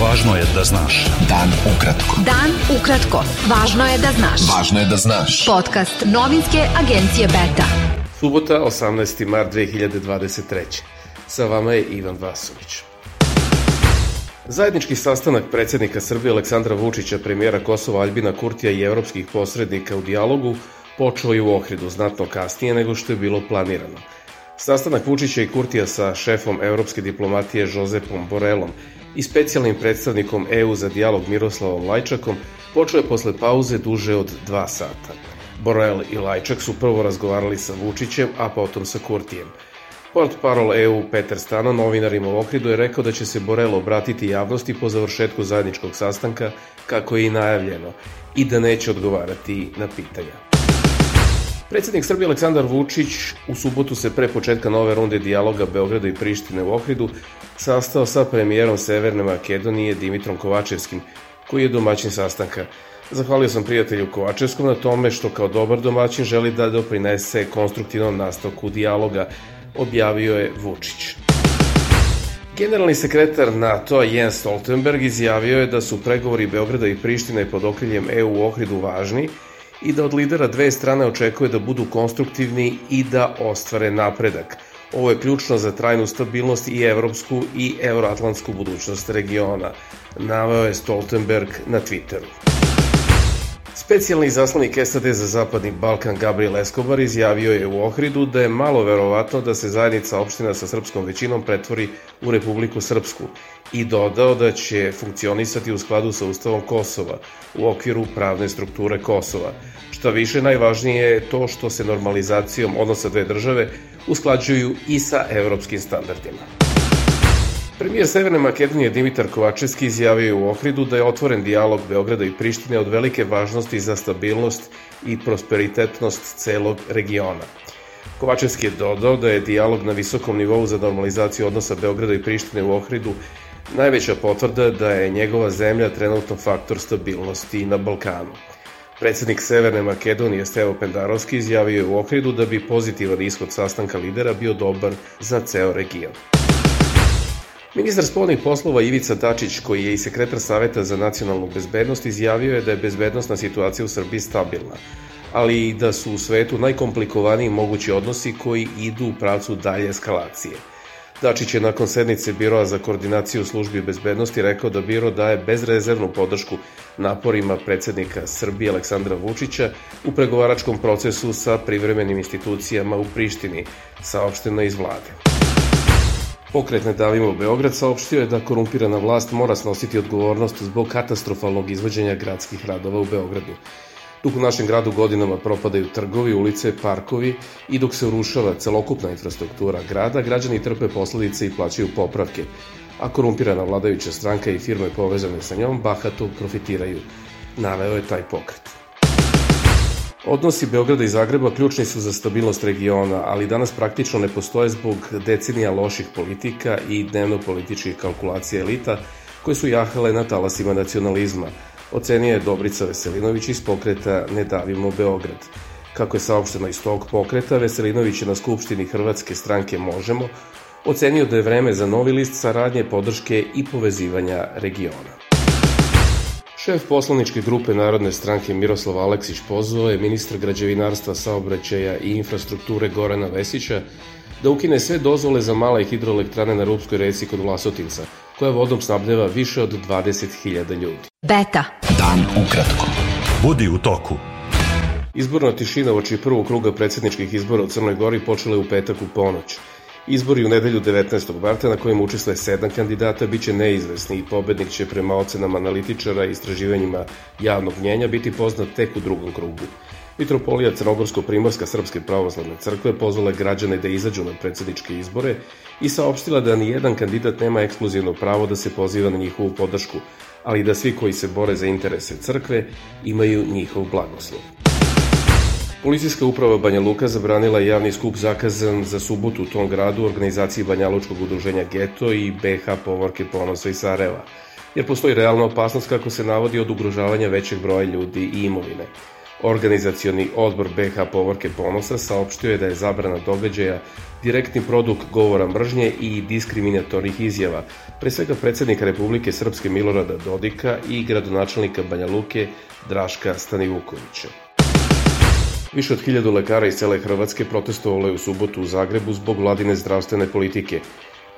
Važno je da znaš. Dan ukratko. Dan ukratko. Važno je da znaš. Važno je da znaš. Podcast novinske agencije Beta. Subota, 18. mart 2023. Sa vama je Ivan Vasović. Zajednički sastanak predsjednika Srbije Aleksandra Vučića, premijera Kosova Albina Kurtija i evropskih posrednika u dijalogu počeo je u Ohridu znatno kasnije nego što je bilo planirano. Sastanak Vučića i Kurtija sa šefom evropske diplomatije Josepom Borelom i specijalnim predstavnikom EU za dijalog Miroslavom Lajčakom počeo je posle pauze duže od dva sata. Borel i Lajčak su prvo razgovarali sa Vučićem, a potom sa Kurtijem. Port parol EU Peter Stano novinarima u Ohridu je rekao da će se Borel obratiti javnosti po završetku zajedničkog sastanka, kako je i najavljeno, i da neće odgovarati na pitanja. Predsednik Srbije Aleksandar Vučić u subotu se pre početka nove runde dijaloga Beograda i Prištine u Ohridu sastao sa premijerom Severne Makedonije Dimitrom Kovačevskim, koji je domaćin sastanka. Zahvalio sam prijatelju Kovačevskom na tome što kao dobar domaćin želi da doprinese konstruktivnom nastavku dijaloga, objavio je Vučić. Generalni sekretar NATO Jens Stoltenberg izjavio je da su pregovori Beograda i Prištine pod okriljem EU u Ohridu važni i da od lidera dve strane očekuje da budu konstruktivni i da ostvare napredak. Ovo je ključno za trajnu stabilnost i evropsku i euroatlantsku budućnost regiona, naveo je Stoltenberg na Twitteru. Specijalni zaslanik SAD za Zapadni Balkan Gabriel Escobar izjavio je u Ohridu da je malo verovatno da se zajednica opština sa srpskom većinom pretvori u Republiku Srpsku i dodao da će funkcionisati u skladu sa Ustavom Kosova u okviru pravne strukture Kosova. Šta više, najvažnije je to što se normalizacijom odnosa dve države usklađuju i sa evropskim standardima. Premijer Severne Makedonije Dimitar Kovačevski izjavio je u Ohridu da je otvoren dijalog Beograda i Prištine od velike važnosti za stabilnost i prosperitetnost celog regiona. Kovačevski je dodao da je dijalog na visokom nivou za normalizaciju odnosa Beograda i Prištine u Ohridu najveća potvrda da je njegova zemlja trenutno faktor stabilnosti na Balkanu. Predsednik Severne Makedonije Stevo Pendarovski izjavio je u Ohridu da bi pozitivan ishod sastanka lidera bio dobar za ceo region. Ministar spoljnih poslova Ivica Dačić, koji je i sekretar Saveta za nacionalnu bezbednost, izjavio je da je bezbednostna situacija u Srbiji stabilna, ali i da su u svetu najkomplikovaniji mogući odnosi koji idu u pravcu dalje eskalacije. Dačić je nakon sednice Biroa za koordinaciju službi bezbednosti rekao da Biro daje bezrezervnu podršku naporima predsednika Srbije Aleksandra Vučića u pregovaračkom procesu sa privremenim institucijama u Prištini, saopšteno iz vlade. Pokret Ne davimo Beograd saopštio je da korumpirana vlast mora snositi odgovornost zbog katastrofalnog izvođenja gradskih radova u Beogradu. Dok u našem gradu godinama propadaju trgovi, ulice, parkovi i dok se urušava celokupna infrastruktura grada, građani trpe posledice i plaćaju popravke, a korumpirana vladajuća stranka i firme povezane sa njom bahato profitiraju, naveo je taj pokret. Odnosi Beograda i Zagreba ključni su za stabilnost regiona, ali danas praktično ne postoje zbog decenija loših politika i dnevno-političkih kalkulacija elita koje su jahale na talasima nacionalizma, ocenio je Dobrica Veselinović iz pokreta Ne davimo Beograd. Kako je saopšteno iz tog pokreta, Veselinović je na Skupštini Hrvatske stranke Možemo ocenio da je vreme za novi list saradnje, podrške i povezivanja regiona. Šef poslaničke grupe Narodne stranke Miroslav Aleksić pozvao je ministra građevinarstva, saobraćaja i infrastrukture Gorana Vesića da ukine sve dozvole za male hidroelektrane na Rupskoj reci kod Vlasotinca, koja vodom snabdeva više od 20.000 ljudi. Beta. Dan ukratko. Budi u toku. Izborna tišina oči prvog kruga predsedničkih izbora u Crnoj Gori počela je u petak u ponoć. Izbori u nedelju 19. marta na kojem učestvuje sedam kandidata biće neizvesni i pobednik će prema ocenama analitičara i istraživanjima javnog mnjenja biti poznat tek u drugom krugu. Mitropolija Crnogorsko-Primorska Srpske pravoslavne crkve pozvala građane da izađu na predsedničke izbore i saopštila da ni jedan kandidat nema ekskluzivno pravo da se poziva na njihovu podršku, ali da svi koji se bore za interese crkve imaju njihov blagoslov. Policijska uprava Banja Luka zabranila javni skup zakazan za subotu u tom gradu organizaciji Banjalučkog udruženja Geto i BH Povorke Ponosa i Sarajeva, jer postoji realna opasnost kako se navodi od ugrožavanja većeg broja ljudi i imovine. Organizacioni odbor BH Povorke Ponosa saopštio je da je zabrana događaja direktni produkt govora mržnje i diskriminatornih izjava, pre svega predsednika Republike Srpske Milorada Dodika i gradonačelnika Banja Luke Draška Stanivukovića. Više od hiljadu lekara iz cele Hrvatske protestovalo je u subotu u Zagrebu zbog vladine zdravstvene politike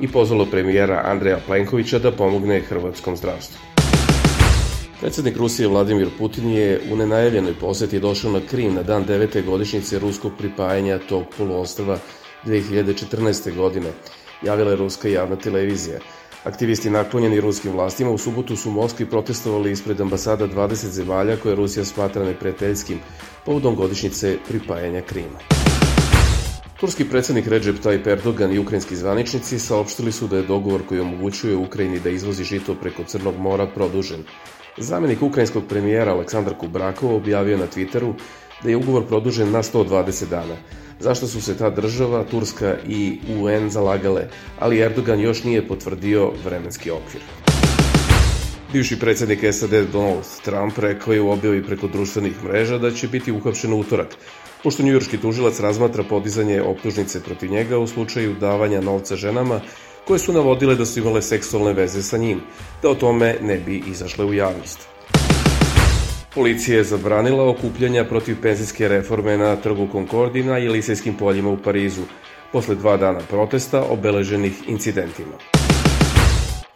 i pozvalo premijera Andreja Plenkovića da pomogne hrvatskom zdravstvu. Predsednik Rusije Vladimir Putin je u nenajavljenoj poseti došao na Krim na dan devete godišnjice ruskog pripajanja tog poluostrva 2014. godine, javila je ruska javna televizija. Aktivisti naklonjeni ruskim vlastima u subotu su u Moskvi protestovali ispred ambasada 20 zemalja koje Rusija smatra neprijateljskim povodom godišnjice pripajanja Krima. Turski predsednik Recep Tayyip Erdogan i ukrajinski zvaničnici saopštili su da je dogovor koji omogućuje Ukrajini da izvozi žito preko Crnog mora produžen. Zamenik ukrajinskog premijera Aleksandar Kubrakov objavio na Twitteru da je ugovor produžen na 120 dana. Zašto su se ta država, Turska i UN zalagale, ali Erdogan još nije potvrdio vremenski okvir. Bivši predsednik SAD Donald Trump rekao je u objavi preko društvenih mreža da će biti uhapšen utorak, pošto njujorski tužilac razmatra podizanje optužnice protiv njega u slučaju davanja novca ženama koje su navodile da su imale seksualne veze sa njim, da o tome ne bi izašle u javnost. Policija je zabranila okupljanja protiv penzijske reforme na trgu Concordi na Jelisejskim poljima u Parizu, posle dva dana protesta obeleženih incidentima.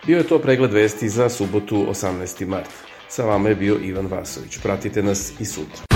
Bio je to pregled vesti za subotu 18. mart. Sa vama je bio Ivan Vasović. Pratite nas i sutra.